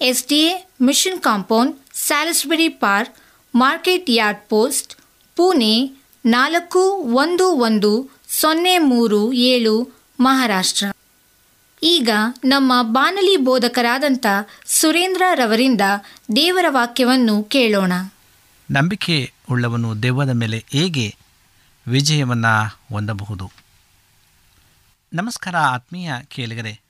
S D A Mission Compound, Salisbury Park, Market Yard Post, Pune ನಾಲ್ಕು ಒಂದು ಒಂದು ಸೊನ್ನೆ ಮೂರು ಏಳು, ಮಹಾರಾಷ್ಟ್ರ. ಈಗ ನಮ್ಮ ಬಾನಲಿ ಬೋಧಕರಾದಂಥ ಸುರೇಂದ್ರ ರವರಿಂದ ದೇವರ ವಾಕ್ಯವನ್ನು ಕೇಳೋಣ. ನಂಬಿಕೆ ಉಳ್ಳವನು ದೆವ್ವದ ಮೇಲೆ ಹೇಗೆ ವಿಜಯವನ್ನು ಹೊಂದಬಹುದು? ನಮಸ್ಕಾರ ಆತ್ಮೀಯ ಕೇಳಿಗರೆ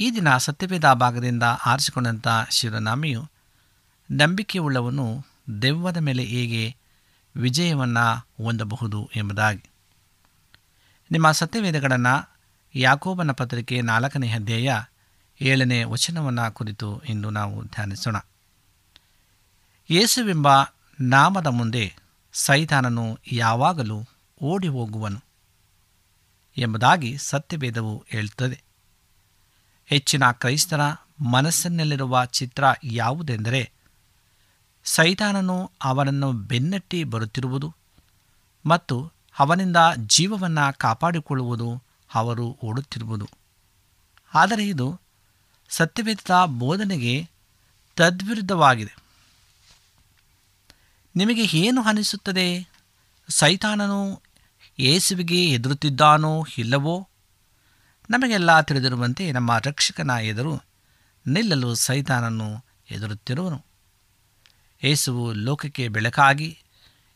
ಈ ದಿನ ಸತ್ಯವೇದ ಭಾಗದಿಂದ ಆರಿಸಿಕೊಂಡಂಥ ಶಿವನಾಮಿಯು ನಂಬಿಕೆಯುಳ್ಳವನು ದೆವ್ವದ ಮೇಲೆ ಹೇಗೆ ವಿಜಯವನ್ನು ಹೊಂದಬಹುದು ಎಂಬುದಾಗಿ. ನಿಮ್ಮ ಸತ್ಯವೇದಗಳನ್ನು ಯಾಕೋಬನ ಪತ್ರಿಕೆ ನಾಲ್ಕನೇ ಅಧ್ಯಾಯ ಏಳನೇ ವಚನವನ್ನು ಕುರಿತು ಇಂದು ನಾವು ಧ್ಯಾನಿಸೋಣ. ಯೇಸುವೆಂಬ ನಾಮದ ಮುಂದೆ ಸೈತಾನನು ಯಾವಾಗಲೂ ಓಡಿ ಹೋಗುವನು ಎಂಬುದಾಗಿ ಸತ್ಯವೇದವು ಹೇಳುತ್ತದೆ ಹೆಚ್ಚಿನ ಕ್ರೈಸ್ತರ ಮನಸ್ಸಿನಲ್ಲಿರುವ ಚಿತ್ರ ಯಾವುದೆಂದರೆ ಸೈತಾನನು ಅವನನ್ನು ಬೆನ್ನಟ್ಟಿ ಬರುತ್ತಿರುವುದು ಮತ್ತು ಅವನಿಂದ ಜೀವವನ್ನು ಕಾಪಾಡಿಕೊಳ್ಳುವುದು ಅವರು ಓಡುತ್ತಿರುವುದು. ಆದರೆ ಇದು ಸತ್ಯವೇದ ಬೋಧನೆಗೆ ತದ್ವಿರುದ್ಧವಾಗಿದೆ. ನಿಮಗೆ ಏನು ಅನಿಸುತ್ತದೆ? ಸೈತಾನನು ಯೇಸುವಿಗೆ ಎದುರುತ್ತಿದ್ದಾನೋ ಇಲ್ಲವೋ? ನಮಗೆಲ್ಲ ತಿಳಿದಿರುವಂತೆ ನಮ್ಮ ರಕ್ಷಕನ ಎದುರು ನಿಲ್ಲಲು ಸೈತಾನನ್ನು ಎದುರುತ್ತಿರುವನು ಏಸುವು ಲೋಕಕ್ಕೆ ಬೆಳಕಾಗಿ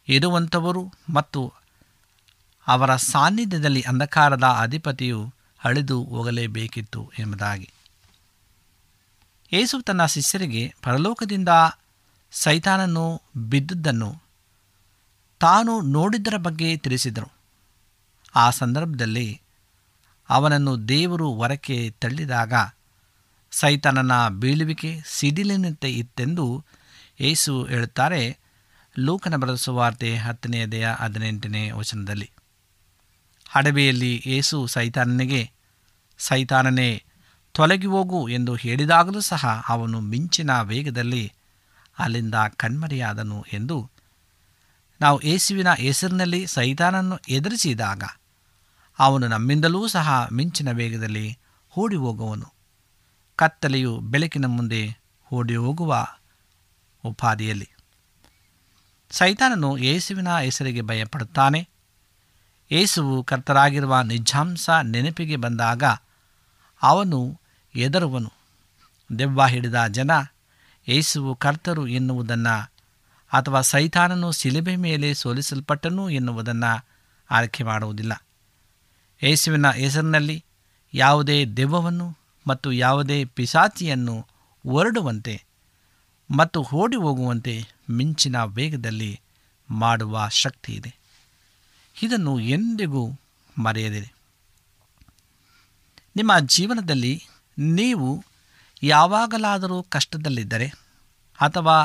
ಇರುವಂಥವರು ಮತ್ತು ಅವರ ಸಾನ್ನಿಧ್ಯದಲ್ಲಿ ಅಂಧಕಾರದ ಅಧಿಪತಿಯು ಅಳಿದು ಹೋಗಲೇಬೇಕಿತ್ತು ಎಂಬುದಾಗಿ. ಏಸು ತನ್ನ ಶಿಷ್ಯರಿಗೆ ಪರಲೋಕದಿಂದ ಸೈತಾನನ್ನು ಬಿದ್ದುದನ್ನು ತಾನು ನೋಡಿದ್ದರ ಬಗ್ಗೆ ತಿಳಿಸಿದರು ಆ ಸಂದರ್ಭದಲ್ಲಿ ಅವನನ್ನು ದೇವರು ಹೊರಕ್ಕೆ ತಳ್ಳಿದಾಗ ಸೈತಾನನ ಬೀಳುವಿಕೆ ಸಿಡಿಲಿನಂತೆ ಇತ್ತೆಂದು ಯೇಸು ಹೇಳುತ್ತಾರೆ. ಲೂಕನ ಬರೆದ ಸುವಾರ್ತೆ ಹತ್ತನೇ ದೇಹ ಹದಿನೆಂಟನೇ ವಚನದಲ್ಲಿ. ಹಡಬೆಯಲ್ಲಿ ಏಸು ಸೈತಾನನಿಗೆ, ಸೈತಾನನೇ, ತೊಲಗಿ ಹೋಗು ಎಂದು ಹೇಳಿದಾಗಲೂ ಸಹ ಅವನು ಮಿಂಚಿನ ವೇಗದಲ್ಲಿ ಅಲ್ಲಿಂದ ಕಣ್ಮರೆಯಾದನು ಎಂದು ನಾವು ಏಸುವಿನ ಹೆಸರಿನಲ್ಲಿ ಸೈತಾನನ್ನು ಎದುರಿಸಿದಾಗ ಅವನು ನಮ್ಮಿಂದಲೂ ಸಹ ಮಿಂಚಿನ ವೇಗದಲ್ಲಿ ಓಡಿ ಹೋಗುವನು ಕತ್ತಲೆಯು ಬೆಳಕಿನ ಮುಂದೆ ಓಡಿ ಹೋಗುವ ಉಪಾದಿಯಲ್ಲಿ. ಸೈತಾನನು ಯೇಸುವಿನ ಹೆಸರಿಗೆ ಭಯಪಡುತ್ತಾನೆ. ಏಸುವು ಕರ್ತರಾಗಿರುವ ನಿಜಾಂಶ ನೆನಪಿಗೆ ಬಂದಾಗ ಅವನು ಎದರುವನು ದೆವ್ವ ಹಿಡಿದ ಜನ ಏಸುವು ಕರ್ತರು ಎನ್ನುವುದನ್ನು ಅಥವಾ ಸೈತಾನನು ಶಿಲುಬೆ ಮೇಲೆ ಸೋಲಿಸಲ್ಪಟ್ಟನು ಎನ್ನುವುದನ್ನು ಆಯ್ಕೆ ಮಾಡುವುದಿಲ್ಲ. ಯೇಸುವಿನ ಹೆಸರಿನಲ್ಲಿ ಯಾವುದೇ ದೆವ್ವವನ್ನು ಮತ್ತು ಯಾವುದೇ ಪಿಸಾಚಿಯನ್ನು ಹೊರಡುವಂತೆ ಮತ್ತು ಓಡಿ ಹೋಗುವಂತೆ ಮಿಂಚಿನ ವೇಗದಲ್ಲಿ ಮಾಡುವ ಶಕ್ತಿ ಇದೆ ಇದನ್ನು ಎಂದಿಗೂ ಮರೆಯದಿದೆ ನಿಮ್ಮ ಜೀವನದಲ್ಲಿ ನೀವು ಯಾವಾಗಲಾದರೂ ಕಷ್ಟದಲ್ಲಿದ್ದರೆ ಅಥವಾ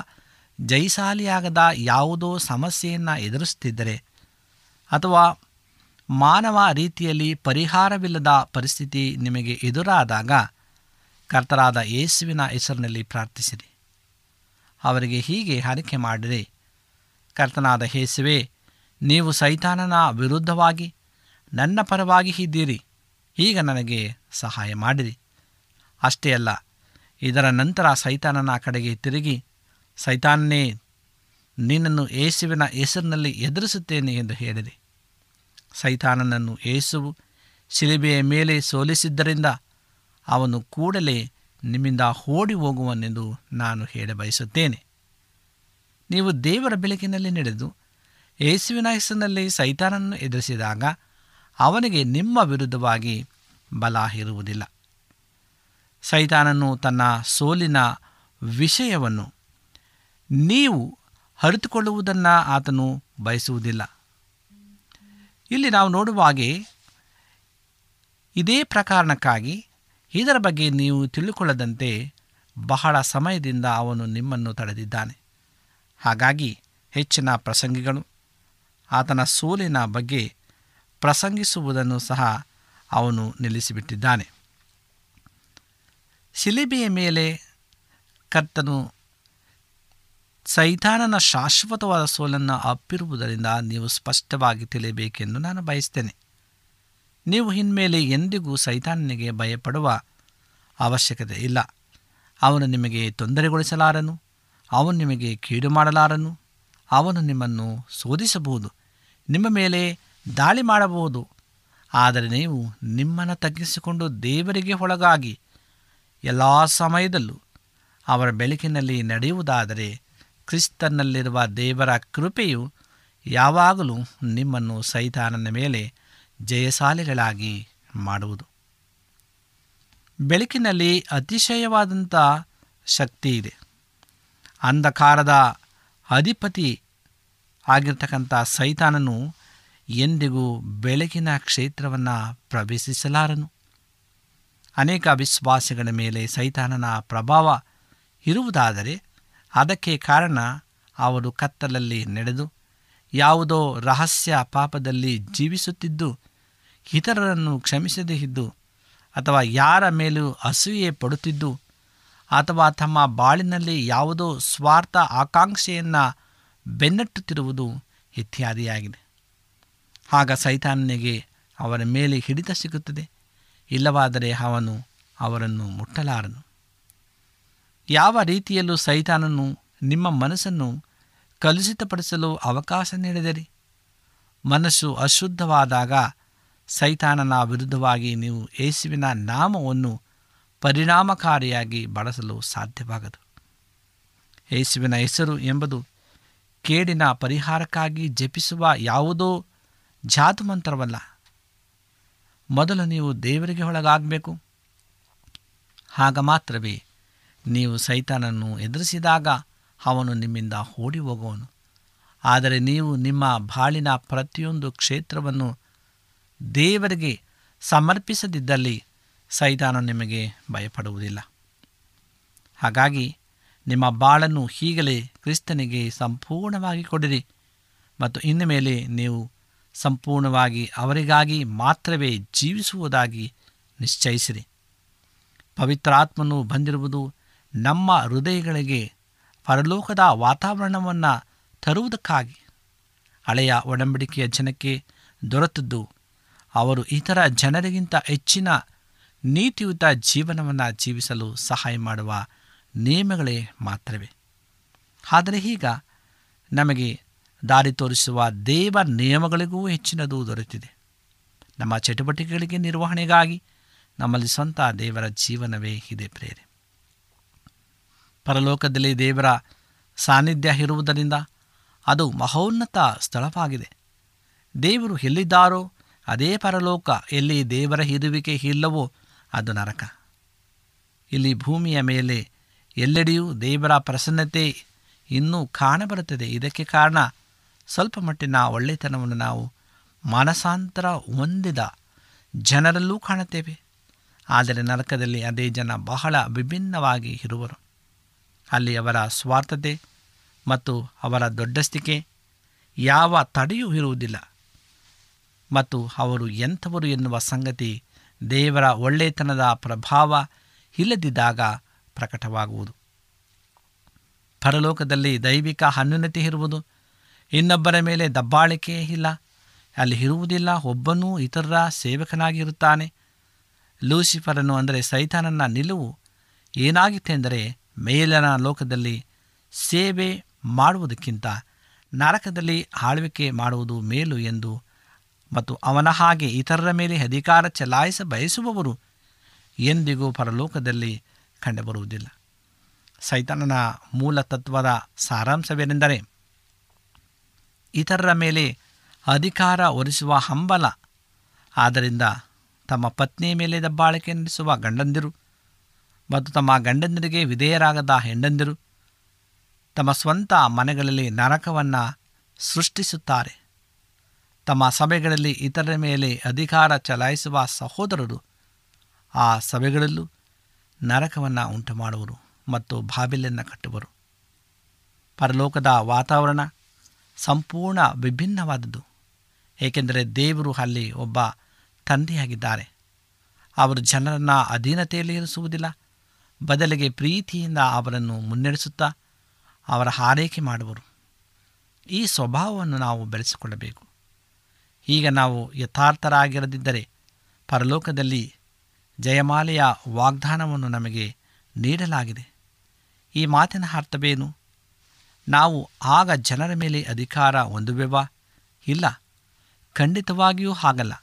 ಜೈಸಾಲಿಯಾಗದ ಯಾವುದೋ ಸಮಸ್ಯೆಯನ್ನು ಎದುರಿಸ್ತಿದ್ದರೆ ಅಥವಾ ಮಾನವ ರೀತಿಯಲ್ಲಿ ಪರಿಹಾರವಿಲ್ಲದ ಪರಿಸ್ಥಿತಿ ನಿಮಗೆ ಎದುರಾದಾಗ ಕರ್ತರಾದ ಯೇಸುವಿನ ಹೆಸರಿನಲ್ಲಿ ಪ್ರಾರ್ಥಿಸಿರಿ. ಅವರಿಗೆ ಹೀಗೆ ಆರೈಕೆ ಮಾಡಿರಿ. ಕರ್ತನಾದ ಯೇಸುವೆ, ನೀವು ಸೈತಾನನ ವಿರುದ್ಧವಾಗಿ ನನ್ನ ಪರವಾಗಿ ಇದ್ದೀರಿ. ಈಗ ನನಗೆ ಸಹಾಯ ಮಾಡಿರಿ. ಅಷ್ಟೇ ಅಲ್ಲ, ಇದರ ನಂತರ ಸೈತಾನನ ಕಡೆಗೆ ತಿರುಗಿ, ಸೈತಾನನೇ, ನಿನ್ನನ್ನು ಯೇಸುವಿನ ಹೆಸರಿನಲ್ಲಿ ಎದುರಿಸುತ್ತೇನೆ ಎಂದು ಹೇಳಿರಿ. ಸೈತಾನನನ್ನು ಏಸುವು ಶಿಲಿಬೆಯ ಮೇಲೆ ಸೋಲಿಸಿದ್ದರಿಂದ ಅವನು ಕೂಡಲೇ ನಿಮ್ಮಿಂದ ಓಡಿ ಹೋಗುವನೆಂದು ನಾನು ಹೇಳ ಬಯಸುತ್ತೇನೆ ನೀವು ದೇವರ ಬೆಳಕಿನಲ್ಲಿ ನಡೆದು ಯೇಸುವಿನ ಹೆಸರಿನಲ್ಲಿ ಸೈತಾನನ್ನು ಎದುರಿಸಿದಾಗ ಅವನಿಗೆ ನಿಮ್ಮ ವಿರುದ್ಧವಾಗಿ ಬಲ ಇರುವುದಿಲ್ಲ. ಸೈತಾನನು ತನ್ನ ಸೋಲಿನ ವಿಷಯವನ್ನು ನೀವು ಅರಿತುಕೊಳ್ಳುವುದನ್ನು ಆತನು ಬಯಸುವುದಿಲ್ಲ. ಇಲ್ಲಿ ನಾವು ನೋಡುವ ಹಾಗೆ ಇದೇ ಪ್ರಕಾರಣಕ್ಕಾಗಿ ಇದರ ಬಗ್ಗೆ ನೀವು ತಿಳಿದುಕೊಳ್ಳದಂತೆ ಬಹಳ ಸಮಯದಿಂದ ಅವನು ನಿಮ್ಮನ್ನು ತಡೆದಿದ್ದಾನೆ. ಹಾಗಾಗಿ ಹೆಚ್ಚಿನ ಪ್ರಸಂಗಿಗಳು, ಆತನ ಸೋಲಿನ ಬಗ್ಗೆ ಪ್ರಸಂಗಿಸುವುದನ್ನು ಸಹ ಅವನು ನಿಲ್ಲಿಸಿಬಿಟ್ಟಿದ್ದಾನೆ. ಶಿಲಿಬೆಯ ಮೇಲೆ ಕರ್ತನು ಸೈತಾನನ ಶಾಶ್ವತವಾದ ಸೋಲನ್ನು ಅಪ್ಪಿರುವುದರಿಂದ ನೀವು ಸ್ಪಷ್ಟವಾಗಿ ತಿಳಿಯಬೇಕೆಂದು ನಾನು ಬಯಸ್ತೇನೆ. ನೀವು ಇನ್ಮೇಲೆ ಎಂದಿಗೂ ಸೈತಾನನಿಗೆ ಭಯಪಡುವ ಅವಶ್ಯಕತೆ ಇಲ್ಲ. ಅವನು ನಿಮಗೆ ತೊಂದರೆಗೊಳಿಸಲಾರನು, ಅವನು ನಿಮಗೆ ಕೀಡು ಮಾಡಲಾರನು ಅವನು ನಿಮ್ಮನ್ನು ಶೋಧಿಸಬಹುದು, ನಿಮ್ಮ ಮೇಲೆ ದಾಳಿ ಮಾಡಬಹುದು, ಆದರೆ ನೀವು ನಿಮ್ಮನ್ನು ತಗ್ಗಿಸಿಕೊಂಡು ದೇವರಿಗೆ ಒಳಗಾಗಿ ಎಲ್ಲ ಸಮಯದಲ್ಲೂ ಅವರ ಬೆಳಕಿನಲ್ಲಿ ನಡೆಯುವುದಾದರೆ ಕ್ರಿಸ್ತನಲ್ಲಿರುವ ದೇವರ ಕೃಪೆಯು ಯಾವಾಗಲೂ ನಿಮ್ಮನ್ನು ಸೈತಾನನ ಮೇಲೆ ಜಯಶಾಲಿಗಳಾಗಿ ಮಾಡುವುದು. ಬೆಳಕಿನಲ್ಲಿ ಅತಿಶಯವಾದಂಥ ಶಕ್ತಿ ಇದೆ. ಅಂಧಕಾರದ ಅಧಿಪತಿ ಆಗಿರ್ತಕ್ಕಂಥ ಸೈತಾನನು ಎಂದಿಗೂ ಬೆಳಕಿನ ಕ್ಷೇತ್ರವನ್ನು ಪ್ರವೇಶಿಸಲಾರನು. ಅನೇಕ ವಿಶ್ವಾಸಗಳ ಮೇಲೆ ಸೈತಾನನ ಪ್ರಭಾವ ಇರುವುದಾದರೆ ಅದಕ್ಕೆ ಕಾರಣ ಅವರು ಕತ್ತಲಲ್ಲಿ ನಡೆದು ಯಾವುದೋ ರಹಸ್ಯ ಪಾಪದಲ್ಲಿ ಜೀವಿಸುತ್ತಿದ್ದು, ಇತರರನ್ನು ಕ್ಷಮಿಸದೇ ಇದ್ದು, ಅಥವಾ ಯಾರ ಮೇಲೂ ಅಸೂಯೆ ಪಡುತ್ತಿದ್ದು, ಅಥವಾ ತಮ್ಮ ಬಾಳಿನಲ್ಲಿ ಯಾವುದೋ ಸ್ವಾರ್ಥ ಆಕಾಂಕ್ಷೆಯನ್ನು ಬೆನ್ನಟ್ಟುತ್ತಿರುವುದು ಇತ್ಯಾದಿಯಾಗಿದೆ. ಆಗ ಸೈತಾನನಿಗೆ ಅವರ ಮೇಲೆ ಹಿಡಿತ ಸಿಗುತ್ತದೆ. ಇಲ್ಲವಾದರೆ ಅವನು ಅವರನ್ನು ಮುಟ್ಟಲಾರನು. ಯಾವ ರೀತಿಯಲ್ಲೂ ಸೈತಾನನು ನಿಮ್ಮ ಮನಸ್ಸನ್ನು ಕಲುಷಿತಪಡಿಸಲು ಅವಕಾಶ ನೀಡಿದಿರಿ. ಮನಸ್ಸು ಅಶುದ್ಧವಾದಾಗ ಸೈತಾನನ ವಿರುದ್ಧವಾಗಿ ನೀವು ಯೇಸುವಿನ ನಾಮವನ್ನು ಪರಿಣಾಮಕಾರಿಯಾಗಿ ಬಳಸಲು ಸಾಧ್ಯವಾಗದು. ಯೇಸುವಿನ ಹೆಸರು ಎಂಬುದು ಕೇಡಿನ ಪರಿಹಾರಕ್ಕಾಗಿ ಜಪಿಸುವ ಯಾವುದೋ ಜಾತು ಮಂತ್ರವಲ್ಲ ಮೊದಲು ನೀವು ದೇವರಿಗೆ ಒಳಗಾಗಬೇಕು. ಆಗ ಮಾತ್ರವೇ ನೀವು ಸೈತಾನನ್ನು ಎದುರಿಸಿದಾಗ ಅವನು ನಿಮ್ಮಿಂದ ಓಡಿ ಹೋಗುವನು ಆದರೆ ನೀವು ನಿಮ್ಮ ಬಾಳಿನ ಪ್ರತಿಯೊಂದು ಕ್ಷೇತ್ರವನ್ನು ದೇವರಿಗೆ ಸಮರ್ಪಿಸದಿದ್ದಲ್ಲಿ ಸೈತಾನ ನಿಮಗೆ ಭಯಪಡುವುದಿಲ್ಲ. ಹಾಗಾಗಿ ನಿಮ್ಮ ಬಾಳನ್ನು ಹೀಗಲೇ ಕ್ರಿಸ್ತನಿಗೆ ಸಂಪೂರ್ಣವಾಗಿ ಕೊಡಿರಿ ಮತ್ತು ಇನ್ನು ಮೇಲೆ ನೀವು ಸಂಪೂರ್ಣವಾಗಿ ಅವರಿಗಾಗಿ ಮಾತ್ರವೇ ಜೀವಿಸುವುದಾಗಿ ನಿಶ್ಚಯಿಸಿರಿ. ಪವಿತ್ರಾತ್ಮನು ಬಂದಿರುವುದು ನಮ್ಮ ಹೃದಯಗಳಿಗೆ ಪರಲೋಕದ ವಾತಾವರಣವನ್ನು ತರುವುದಕ್ಕಾಗಿ. ಹಳೆಯ ಒಡಂಬಡಿಕೆಯ ಜನಕ್ಕೆ ದೊರೆತದ್ದು ಅವರು ಇತರ ಜನರಿಗಿಂತ ಹೆಚ್ಚಿನ ನೀತಿಯುತ ಜೀವನವನ್ನು ಜೀವಿಸಲು ಸಹಾಯ ಮಾಡುವ ನಿಯಮಗಳೇ ಮಾತ್ರವೇ. ಆದರೆ ಈಗ ನಮಗೆ ದಾರಿ ತೋರಿಸುವ ದೇವ ನಿಯಮಗಳಿಗೂ ಹೆಚ್ಚಿನದು ದೊರೆತಿದೆ. ನಮ್ಮ ಚಟುವಟಿಕೆಗಳಿಗೆ ನಿರ್ವಹಣೆಗಾಗಿ ನಮ್ಮಲ್ಲಿ ಸ್ವಂತ ದೇವರ ಜೀವನವೇ ಇದೆ ಪ್ರೇರೆ. ಪರಲೋಕದಲ್ಲಿ ದೇವರ ಸಾನ್ನಿಧ್ಯ ಇರುವುದರಿಂದ ಅದು ಮಹೋನ್ನತ ಸ್ಥಳವಾಗಿದೆ. ದೇವರು ಎಲ್ಲಿದ್ದಾರೋ ಅದೇ ಪರಲೋಕ ಎಲ್ಲಿ ದೇವರ ಇರುವಿಕೆ ಇಲ್ಲವೋ ಅದು ನರಕ. ಇಲ್ಲಿ ಭೂಮಿಯ ಮೇಲೆ ಎಲ್ಲೆಡೆಯೂ ದೇವರ ಪ್ರಸನ್ನತೆ ಇನ್ನೂ ಕಾಣಬರುತ್ತದೆ. ಇದಕ್ಕೆ ಕಾರಣ ಸ್ವಲ್ಪ ಮಟ್ಟಿನ ಒಳ್ಳೆತನವನ್ನು ನಾವು ಮಾನಸಾಂತರ ಹೊಂದಿದ ಜನರಲ್ಲೂ ಕಾಣುತ್ತೇವೆ. ಆದರೆ ನರಕದಲ್ಲಿ ಅದೇ ಜನ ಬಹಳ ವಿಭಿನ್ನವಾಗಿ ಇರುವರು. ಅಲ್ಲಿ ಅವರ ಸ್ವಾರ್ಥತೆ ಮತ್ತು ಅವರ ದೊಡ್ಡಸ್ತಿಕೆ ಯಾವ ತಡೆಯೂ ಇರುವುದಿಲ್ಲ. ಮತ್ತು ಅವರು ಎಂಥವರು ಎನ್ನುವ ಸಂಗತಿ ದೇವರ ಒಳ್ಳೆತನದ ಪ್ರಭಾವ ಇಲ್ಲದಿದ್ದಾಗ ಪ್ರಕಟವಾಗುವುದು. ಪರಲೋಕದಲ್ಲಿ ದೈವಿಕ ಅನ್ಯೂನತೆ ಇರುವುದು, ಇನ್ನೊಬ್ಬರ ಮೇಲೆ ದಬ್ಬಾಳಿಕೆ ಇಲ್ಲ, ಅಲ್ಲಿ ಇರುವುದಿಲ್ಲ, ಒಬ್ಬನೂ ಇತರರ ಸೇವಕನಾಗಿರುತ್ತಾನೆ. ಲೂಸಿಫರನ್ನು ಅಂದರೆ ಸೈತಾನನ ನಿಲುವು ಏನಾಗಿತ್ತೆಂದರೆ ಮೇಲನ ಲೋಕದಲ್ಲಿ ಸೇವೆ ಮಾಡುವುದಕ್ಕಿಂತ ನರಕದಲ್ಲಿ ಆಳ್ವಿಕೆ ಮಾಡುವುದು ಮೇಲು ಎಂದು ಮತ್ತು ಅವನ ಹಾಗೆ ಇತರರ ಮೇಲೆ ಅಧಿಕಾರ ಚಲಾಯಿಸ ಬಯಸುವವರು ಎಂದಿಗೂ ಪರಲೋಕದಲ್ಲಿ ಕಂಡುಬರುವುದಿಲ್ಲ. ಸೈತಾನನ ಮೂಲ ತತ್ವದ ಸಾರಾಂಶವೇನೆಂದರೆ ಇತರರ ಮೇಲೆ ಅಧಿಕಾರ ಒರೆಸುವ ಹಂಬಲ. ಆದ್ದರಿಂದ ತಮ್ಮ ಪತ್ನಿಯ ಮೇಲೆ ದಬ್ಬಾಳಿಕೆ ನಡೆಸುವ ಗಂಡಂದಿರು ಮತ್ತು ತಮ್ಮ ಗಂಡಂದಿರಿಗೆ ವಿಧೇಯರಾಗದ ಹೆಂಡಂದಿರು ತಮ್ಮ ಸ್ವಂತ ಮನೆಗಳಲ್ಲಿ ನರಕವನ್ನು ಸೃಷ್ಟಿಸುತ್ತಾರೆ. ತಮ್ಮ ಸಭೆಗಳಲ್ಲಿ ಇತರರ ಮೇಲೆ ಅಧಿಕಾರ ಚಲಾಯಿಸುವ ಸಹೋದರರು ಆ ಸಭೆಗಳಲ್ಲೂ ನರಕವನ್ನು ಉಂಟು ಮಾಡುವರು ಮತ್ತು ಬಾಬಿಲನ್ನು ಕಟ್ಟುವರು. ಪರಲೋಕದ ವಾತಾವರಣ ಸಂಪೂರ್ಣ ವಿಭಿನ್ನವಾದದ್ದು, ಏಕೆಂದರೆ ದೇವರು ಅಲ್ಲಿ ಒಬ್ಬ ತಂದೆಯಾಗಿದ್ದಾರೆ. ಅವರು ಜನರನ್ನು ಅಧೀನತೆಯಲ್ಲಿ ಇರಿಸುವುದಿಲ್ಲ ಬದಲಿಗೆ ಪ್ರೀತಿಯಿಂದ ಅವರನ್ನು ಮುನ್ನಡೆಸುತ್ತಾ ಅವರ ಹಾರೈಕೆ ಮಾಡುವರು. ಈ ಸ್ವಭಾವವನ್ನು ನಾವು ಬೆಳೆಸಿಕೊಳ್ಳಬೇಕು. ಈಗ ನಾವು ಯಥಾರ್ಥರಾಗಿರದಿದ್ದರೆ ಪರಲೋಕದಲ್ಲಿ ಜಯಮಾಲೆಯ ವಾಗ್ದಾನವನ್ನು ನಮಗೆ ನೀಡಲಾಗಿದೆ. ಈ ಮಾತಿನ ಅರ್ಥವೇನು? ನಾವು ಆಗ ಜನರ ಮೇಲೆ ಅಧಿಕಾರ ಹೊಂದುವೆವಾ? ಇಲ್ಲ, ಖಂಡಿತವಾಗಿಯೂ ಹಾಗಲ್ಲ.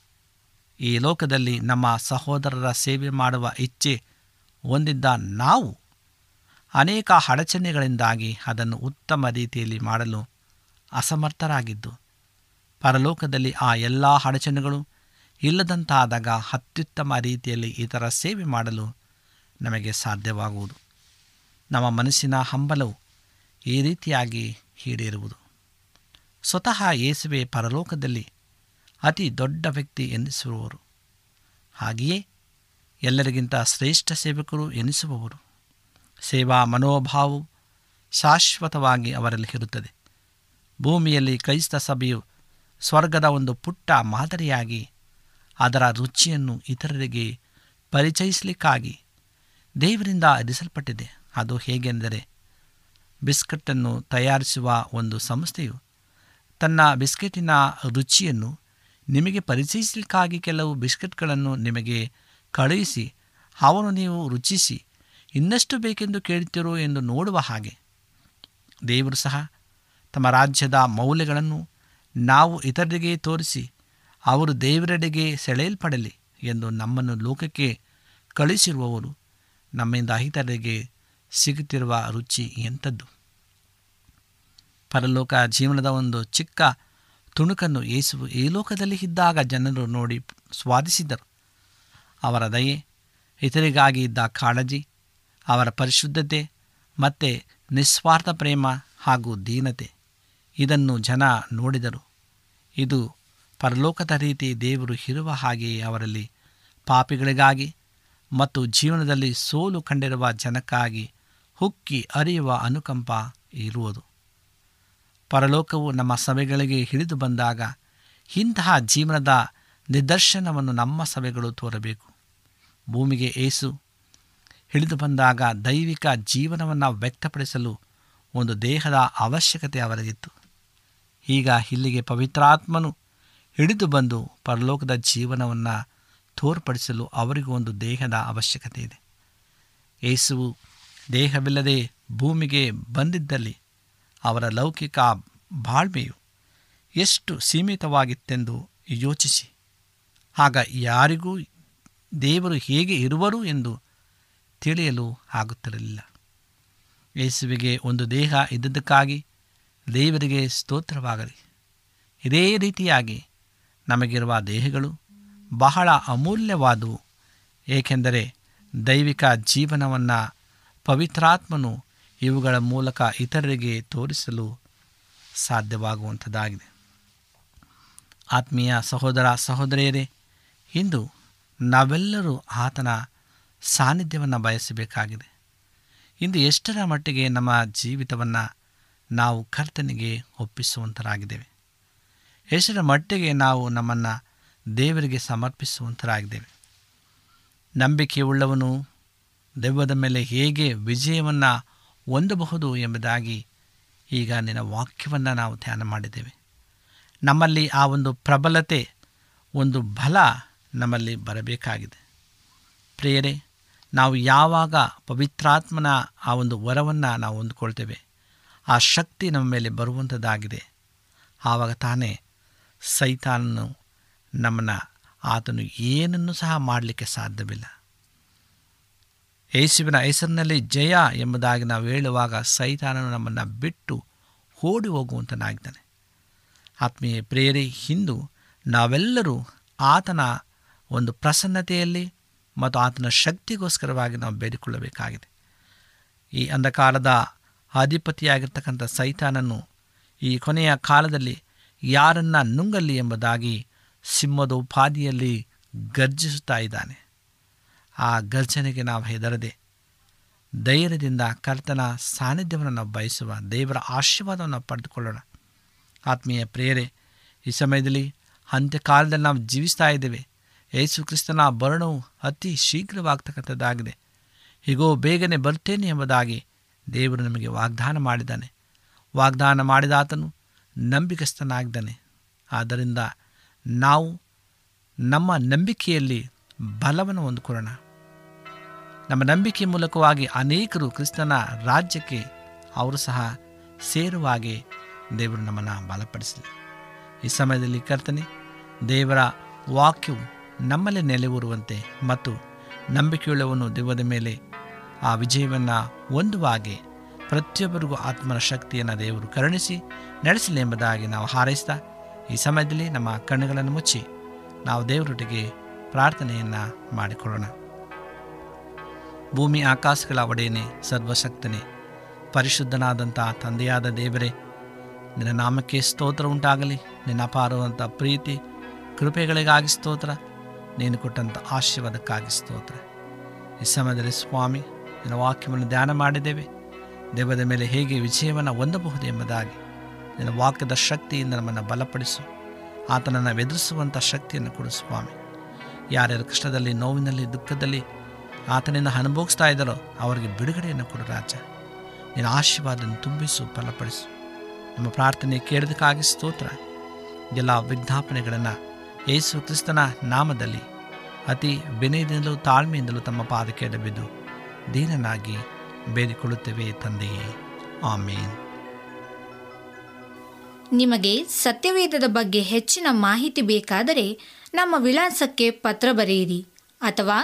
ಈ ಲೋಕದಲ್ಲಿ ನಮ್ಮ ಸಹೋದರರ ಸೇವೆ ಮಾಡುವ ಇಚ್ಛೆ ಹೊಂದಿದ್ದ ನಾವು ಅನೇಕ ಅಡಚಣೆಗಳಿಂದಾಗಿ ಅದನ್ನು ಉತ್ತಮ ರೀತಿಯಲ್ಲಿ ಮಾಡಲು ಅಸಮರ್ಥರಾಗಿದ್ದು, ಪರಲೋಕದಲ್ಲಿ ಆ ಎಲ್ಲ ಅಡಚಣೆಗಳು ಇಲ್ಲದಂತಾದಾಗ ಅತ್ಯುತ್ತಮ ರೀತಿಯಲ್ಲಿ ಇತರ ಸೇವೆ ಮಾಡಲು ನಮಗೆ ಸಾಧ್ಯವಾಗುವುದು. ನಮ್ಮ ಮನಸ್ಸಿನ ಹಂಬಲವು ಈ ರೀತಿಯಾಗಿ ಈಡೇರುವುದು. ಸ್ವತಃ ಯೇಸುವೆ ಪರಲೋಕದಲ್ಲಿ ಅತಿ ದೊಡ್ಡ ವ್ಯಕ್ತಿ ಎನಿಸುವವರು ಹಾಗೆಯೇ ಎಲ್ಲರಿಗಿಂತ ಶ್ರೇಷ್ಠ ಸೇವಕರು ಎನಿಸುವವರು. ಸೇವಾ ಮನೋಭಾವವು ಶಾಶ್ವತವಾಗಿ ಅವರಲ್ಲಿ ಇರುತ್ತದೆ. ಭೂಮಿಯಲ್ಲಿ ಕ್ರೈಸ್ತ ಸಭೆಯು ಸ್ವರ್ಗದ ಒಂದು ಪುಟ್ಟ ಮಾದರಿಯಾಗಿ ಅದರ ರುಚಿಯನ್ನು ಇತರರಿಗೆ ಪರಿಚಯಿಸಲಿಕ್ಕಾಗಿ ದೇವರಿಂದ ಅರಿಸಲ್ಪಟ್ಟಿದೆ. ಅದು ಹೇಗೆಂದರೆ ಬಿಸ್ಕೆಟನ್ನು ತಯಾರಿಸುವ ಒಂದು ಸಂಸ್ಥೆಯು ತನ್ನ ಬಿಸ್ಕೆಟಿನ ರುಚಿಯನ್ನು ನಿಮಗೆ ಪರಿಚಯಿಸಲಿಕ್ಕಾಗಿ ಕೆಲವು ಬಿಸ್ಕೆಟ್ಗಳನ್ನು ನಿಮಗೆ ಕಳುಹಿಸಿ, ಅವನು ನೀವು ರುಚಿಸಿ, ಇನ್ನಷ್ಟು ಬೇಕೆಂದು ಕೇಳುತ್ತೀರೋ ಎಂದು ನೋಡುವ ಹಾಗೆ. ದೇವರು ಸಹ ತಮ್ಮ ರಾಜ್ಯದ ಮೌಲ್ಯಗಳನ್ನು ನಾವು ಇತರರಿಗೆ ತೋರಿಸಿ, ಅವರು ದೇವರೆಡೆಗೆ ಸೆಳೆಯಲ್ಪಡಲಿ ಎಂದು ನಮ್ಮನ್ನು ಲೋಕಕ್ಕೆ ಕಳುಹಿಸಿರುವವರು ನಮ್ಮಿಂದ ಇತರರಿಗೆ ಸಿಗುತ್ತಿರುವ ರುಚಿ ಎಂಥದ್ದು. ಪರಲೋಕ ಜೀವನದ ಒಂದು ಚಿಕ್ಕ ತುಣುಕನ್ನು ಏಸುವು ಈ ಲೋಕದಲ್ಲಿ ಇದ್ದಾಗ ಜನರು ನೋಡಿ ಸ್ವಾದಿಸಿದರು. ಅವರ ದಯೆ, ಇತರಿಗಾಗಿ ಇದ್ದ ಕಾಳಜಿ, ಅವರ ಪರಿಶುದ್ಧತೆ ಮತ್ತು ನಿಸ್ವಾರ್ಥ ಪ್ರೇಮ ಹಾಗೂ ದೀನತೆ. ಇದನ್ನು ಜನ ನೋಡಿದರು. ಇದು ಪರಲೋಕದ ರೀತಿ ದೇವರು ಇರುವ ಹಾಗೆಯೇ ಅವರಲ್ಲಿ ಪಾಪಿಗಳಿಗಾಗಿ ಮತ್ತು ಜೀವನದಲ್ಲಿ ಸೋಲು ಕಂಡಿರುವ ಜನಕ್ಕಾಗಿ ಹುಕ್ಕಿ ಅರಿಯುವ ಅನುಕಂಪ ಇರುವುದು. ಪರಲೋಕವು ನಮ್ಮ ಸಭೆಗಳಿಗೆ ಹಿಡಿದು ಬಂದಾಗ ಇಂತಹ ಜೀವನದ ನಿದರ್ಶನವನ್ನು ನಮ್ಮ ಸಭೆಗಳು ತೋರಬೇಕು. ಭೂಮಿಗೆ ಏಸು ಹಿಡಿದು ಬಂದಾಗ ದೈವಿಕ ಜೀವನವನ್ನು ವ್ಯಕ್ತಪಡಿಸಲು ಒಂದು ದೇಹದ ಅವಶ್ಯಕತೆ ಅವರಿಗಿತ್ತು. ಈಗ ಇಲ್ಲಿಗೆ ಪವಿತ್ರಾತ್ಮನು ಹಿಡಿದು ಬಂದು ಪರಲೋಕದ ಜೀವನವನ್ನು ತೋರ್ಪಡಿಸಲು ಅವರಿಗೂ ಒಂದು ದೇಹದ ಅವಶ್ಯಕತೆ ಇದೆ. ಏಸುವು ದೇಹವಿಲ್ಲದೆ ಭೂಮಿಗೆ ಬಂದಿದ್ದಲ್ಲಿ ಅವರ ಲೌಕಿಕ ಬಾಳ್ಮೆಯು ಎಷ್ಟು ಸೀಮಿತವಾಗಿತ್ತೆಂದು ಯೋಚಿಸಿ. ಆಗ ಯಾರಿಗೂ ದೇವರು ಹೇಗೆ ಇರುವರು ಎಂದು ತಿಳಿಯಲು ಆಗುತ್ತಿರಲಿಲ್ಲ. ಯೇಸುವಿಗೆ ಒಂದು ದೇಹ ಇದ್ದದ್ದಕ್ಕಾಗಿ ದೇವರಿಗೆ ಸ್ತೋತ್ರವಾಗಲಿ. ಇದೇ ರೀತಿಯಾಗಿ ನಮಗಿರುವ ದೇಹಗಳು ಬಹಳ ಅಮೂಲ್ಯವಾದವು. ಏಕೆಂದರೆ ದೈವಿಕ ಜೀವನವನ್ನು ಪವಿತ್ರಾತ್ಮನು ಇವುಗಳ ಮೂಲಕ ಇತರರಿಗೆ ತೋರಿಸಲು ಸಾಧ್ಯವಾಗುವಂಥದ್ದಾಗಿದೆ. ಆತ್ಮೀಯ ಸಹೋದರ ಸಹೋದರಿಯರೇ, ಇಂದು ನಾವೆಲ್ಲರೂ ಆತನ ಸಾನ್ನಿಧ್ಯವನ್ನು ಬಯಸಬೇಕಾಗಿದೆ. ಇಂದು ಎಷ್ಟರ ಮಟ್ಟಿಗೆ ನಮ್ಮ ಜೀವಿತವನ್ನು ನಾವು ಕರ್ತನಿಗೆ ಒಪ್ಪಿಸುವಂತರಾಗಿದ್ದೇವೆ. ಎಷ್ಟರ ಮಟ್ಟಿಗೆ ನಾವು ನಮ್ಮನ್ನು ದೇವರಿಗೆ ಸಮರ್ಪಿಸುವಂಥರಾಗಿದ್ದೇವೆ ನಂಬಿಕೆಯುಳ್ಳವನು ದೆವ್ವದ ಮೇಲೆ ಹೇಗೆ ವಿಜಯವನ್ನು ಹೊಂದಬಹುದು ಎಂಬುದಾಗಿ ಈಗ ನಿನ್ನ ವಾಕ್ಯವನ್ನು ನಾವು ಧ್ಯಾನ ಮಾಡಿದ್ದೇವೆ. ನಮ್ಮಲ್ಲಿ ಆ ಒಂದು ಪ್ರಬಲತೆ, ಒಂದು ಬಲ ನಮ್ಮಲ್ಲಿ ಬರಬೇಕಾಗಿದೆ. ಪ್ರಿಯರೇ, ನಾವು ಯಾವಾಗ ಪವಿತ್ರಾತ್ಮನ ಆ ಒಂದು ವರವನ್ನು ನಾವು ಹೊಂದ್ಕೊಳ್ತೇವೆ, ಆ ಶಕ್ತಿ ನಮ್ಮ ಮೇಲೆ ಬರುವಂಥದ್ದಾಗಿದೆ. ಆವಾಗ ತಾನೇ ಸೈತಾನನು ನಮ್ಮನ್ನು ಆತನು ಏನನ್ನು ಸಹ ಮಾಡಲಿಕ್ಕೆ ಸಾಧ್ಯವಿಲ್ಲ. ಯೇಸುವಿನ ಹೆಸರಿನಲ್ಲಿ ಜಯ ಎಂಬುದಾಗಿ ನಾವು ಹೇಳುವಾಗ ಸೈತಾನನು ನಮ್ಮನ್ನು ಬಿಟ್ಟು ಓಡಿ ಹೋಗುವಂತನಾಗಿದ್ದಾನೆ. ಆತ್ಮೀಯ ಪ್ರೇರೆ ಹಿಂದು ನಾವೆಲ್ಲರೂ ಆತನ ಒಂದು ಪ್ರಸನ್ನತೆಯಲ್ಲಿ ಮತ್ತು ಆತನ ಶಕ್ತಿಗೋಸ್ಕರವಾಗಿ ನಾವು ಬೇಡಿಕೊಳ್ಳಬೇಕಾಗಿದೆ. ಈ ಅಂಧಕಾಲದ ಅಧಿಪತಿಯಾಗಿರ್ತಕ್ಕಂಥ ಸೈತಾನನ್ನು ಈ ಕೊನೆಯ ಕಾಲದಲ್ಲಿ ಯಾರನ್ನ ನುಂಗಲಿ ಎಂಬುದಾಗಿ ಸಿಂಹದ ಉಪಾಧಿಯಲ್ಲಿ ಗರ್ಜಿಸುತ್ತಾ ಇದ್ದಾನೆ. ಆ ಗರ್ಜನೆಗೆ ನಾವು ಹೆದರದೆ ಧೈರ್ಯದಿಂದ ಕರ್ತನ ಸಾನ್ನಿಧ್ಯವನ್ನು ನಾವು ಬಯಸುವ ದೇವರ ಆಶೀರ್ವಾದವನ್ನು ಪಡೆದುಕೊಳ್ಳೋಣ. ಆತ್ಮೀಯ ಪ್ರೇರೆ ಈ ಸಮಯದಲ್ಲಿ ಅಂತ್ಯಕಾಲದಲ್ಲಿ ನಾವು ಜೀವಿಸ್ತಾ ಇದ್ದೇವೆ. ಯೇಸು ಕ್ರಿಸ್ತನ ಬರಣವು ಅತಿ ಶೀಘ್ರವಾಗ್ತಕ್ಕಂಥದ್ದಾಗಿದೆ. ಹೀಗೋ, ಬೇಗನೆ ಬರ್ತೇನೆ ಎಂಬುದಾಗಿ ದೇವರು ನಮಗೆ ವಾಗ್ದಾನ ಮಾಡಿದ್ದಾನೆ. ವಾಗ್ದಾನ ಮಾಡಿದ ಆತನು ನಂಬಿಕಸ್ಥನಾಗಿದ್ದಾನೆ. ಆದ್ದರಿಂದ ನಾವು ನಮ್ಮ ನಂಬಿಕೆಯಲ್ಲಿ ಬಲವನ್ನು ಹೊಂದ್ಕೊಳ್ಳೋಣ. ನಮ್ಮ ನಂಬಿಕೆ ಮೂಲಕವಾಗಿ ಅನೇಕರು ಕ್ರಿಸ್ತನ ರಾಜ್ಯಕ್ಕೆ ಅವರು ಸಹ ಸೇರುವಾಗೆ ದೇವರು ನಮ್ಮನ್ನು ಬಲಪಡಿಸಲಿ ಈ ಸಮಯದಲ್ಲಿ ಕರ್ತನೆ, ದೇವರ ವಾಕ್ಯವು ನಮ್ಮಲ್ಲಿ ನೆಲೆಯೂರುವಂತೆ ಮತ್ತು ನಂಬಿಕೆಯುಳ್ಳವನು ದೇವದ ಮೇಲೆ ಆ ವಿಜಯವನ್ನು ಹೊಂದುವ ಹಾಗೆ ಪ್ರತಿಯೊಬ್ಬರಿಗೂ ಆತ್ಮನ ಶಕ್ತಿಯನ್ನು ದೇವರು ಕರುಣಿಸಿ ನಡೆಸಲಿ ಎಂಬುದಾಗಿ ನಾವು ಹಾರೈಸ್ತಾ ಈ ಸಮಯದಲ್ಲಿ ನಮ್ಮ ಕಣ್ಣುಗಳನ್ನು ಮುಚ್ಚಿ ನಾವು ದೇವರೊಟ್ಟಿಗೆ ಪ್ರಾರ್ಥನೆಯನ್ನು ಮಾಡಿಕೊಳ್ಳೋಣ. ಭೂಮಿ ಆಕಾಶಗಳ ಒಡೆಯನೇ, ಸರ್ವಶಕ್ತನೇ, ಪರಿಶುದ್ಧನಾದಂಥ ತಂದೆಯಾದ ದೇವರೇ, ನಿನ್ನ ನಾಮಕ್ಕೆ ಸ್ತೋತ್ರ ಉಂಟಾಗಲಿ. ನಿನ್ನ ಅಪಾರವಂಥ ಪ್ರೀತಿ, ಕೃಪೆಗಳಿಗಾಗಿ ಸ್ತೋತ್ರ. ನೀನು ಕೊಟ್ಟಂಥ ಆಶೀರ್ವಾದಕ್ಕಾಗಿ ಸ್ತೋತ್ರ. ಈ ಸಮಯದಲ್ಲಿ ಸ್ವಾಮಿ, ನಿನ್ನ ವಾಕ್ಯವನ್ನು ಧ್ಯಾನ ಮಾಡಿದ್ದೇವೆ. ದೇವದ ಮೇಲೆ ಹೇಗೆ ವಿಜಯವನ್ನು ಹೊಂದಬಹುದು ಎಂಬುದಾಗಿ ನಿನ್ನ ವಾಕ್ಯದ ಶಕ್ತಿಯಿಂದ ನಮ್ಮನ್ನು ಬಲಪಡಿಸು. ಆತನನ್ನು ಎದುರಿಸುವಂಥ ಶಕ್ತಿಯನ್ನು ಕೊಡು ಸ್ವಾಮಿ. ಯಾರ್ಯಾರು ಕಷ್ಟದಲ್ಲಿ, ನೋವಿನಲ್ಲಿ, ದುಃಖದಲ್ಲಿ ಆತನಿಂದ ಅನುಭವಿಸ್ತಾ ಇದ್ದಾರೋ ಅವರಿಗೆ ಬಿಡುಗಡೆಯನ್ನು ಕೊಡು ರಾಜ. ನಿನ್ನ ಆಶೀರ್ವಾದವನ್ನು ತುಂಬಿಸು, ಬಲಪಡಿಸು. ನಮ್ಮ ಪ್ರಾರ್ಥನೆ ಕೇಳೋದಕ್ಕಾಗಿ ಸ್ತೋತ್ರ. ಎಲ್ಲ ವಿಜ್ಞಾಪನೆಗಳನ್ನು ಯೇಸು ಕ್ರಿಸ್ತನ ನಾಮದಲ್ಲಿ ಅತಿ ವಿನಯದಿಂದಲೂ ತಾಳ್ಮೆಯಿಂದಲೂ ತಮ್ಮ ಪಾದಕ್ಕೆ ಎಡಬಿದ್ದು ದೀನನಾಗಿ ಬೇಡಿಕೊಳ್ಳುತ್ತೇವೆ ತಂದೆಯೇ. ಆಮೇನ್. ನಿಮಗೆ ಸತ್ಯವೇದದ ಬಗ್ಗೆ ಹೆಚ್ಚಿನ ಮಾಹಿತಿ ಬೇಕಾದರೆ ನಮ್ಮ ವಿಳಾಸಕ್ಕೆ ಪತ್ರ ಬರೆಯಿರಿ ಅಥವಾ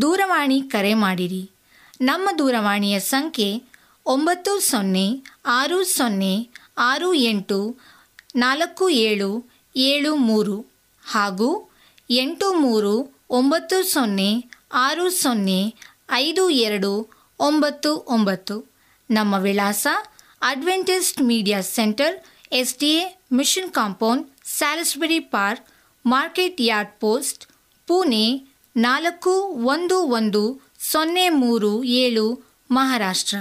ದೂರವಾಣಿ ಕರೆ ಮಾಡಿರಿ. ನಮ್ಮ ದೂರವಾಣಿಯ ಸಂಖ್ಯೆ ಒಂಬತ್ತು ಸೊನ್ನೆ ಆರು ಸೊನ್ನೆ ಆರು ಎಂಟು ನಾಲ್ಕು ಏಳು ಏಳು ಮೂರು. ಹಾಗೂ ಎಂಟು ಮೂರು ಒಂಬತ್ತು ಸೊನ್ನೆ ಆರು ಸೊನ್ನೆ ಐದು ಎರಡು ಒಂಬತ್ತು ಒಂಬತ್ತು. ನಮ್ಮ ವಿಳಾಸ Adventist Media Centre S D A Mission Compound, Salisbury Park, Market Yard Post, Pune ನಾಲ್ಕು ಒಂದು ಒಂದು ಸೊನ್ನೆ ಮೂರು ಏಳು, ಮಹಾರಾಷ್ಟ್ರ.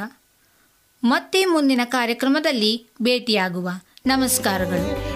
ಮತ್ತೆ ಮುಂದಿನ ಕಾರ್ಯಕ್ರಮದಲ್ಲಿ ಭೇಟಿಯಾಗುವ. ನಮಸ್ಕಾರಗಳು.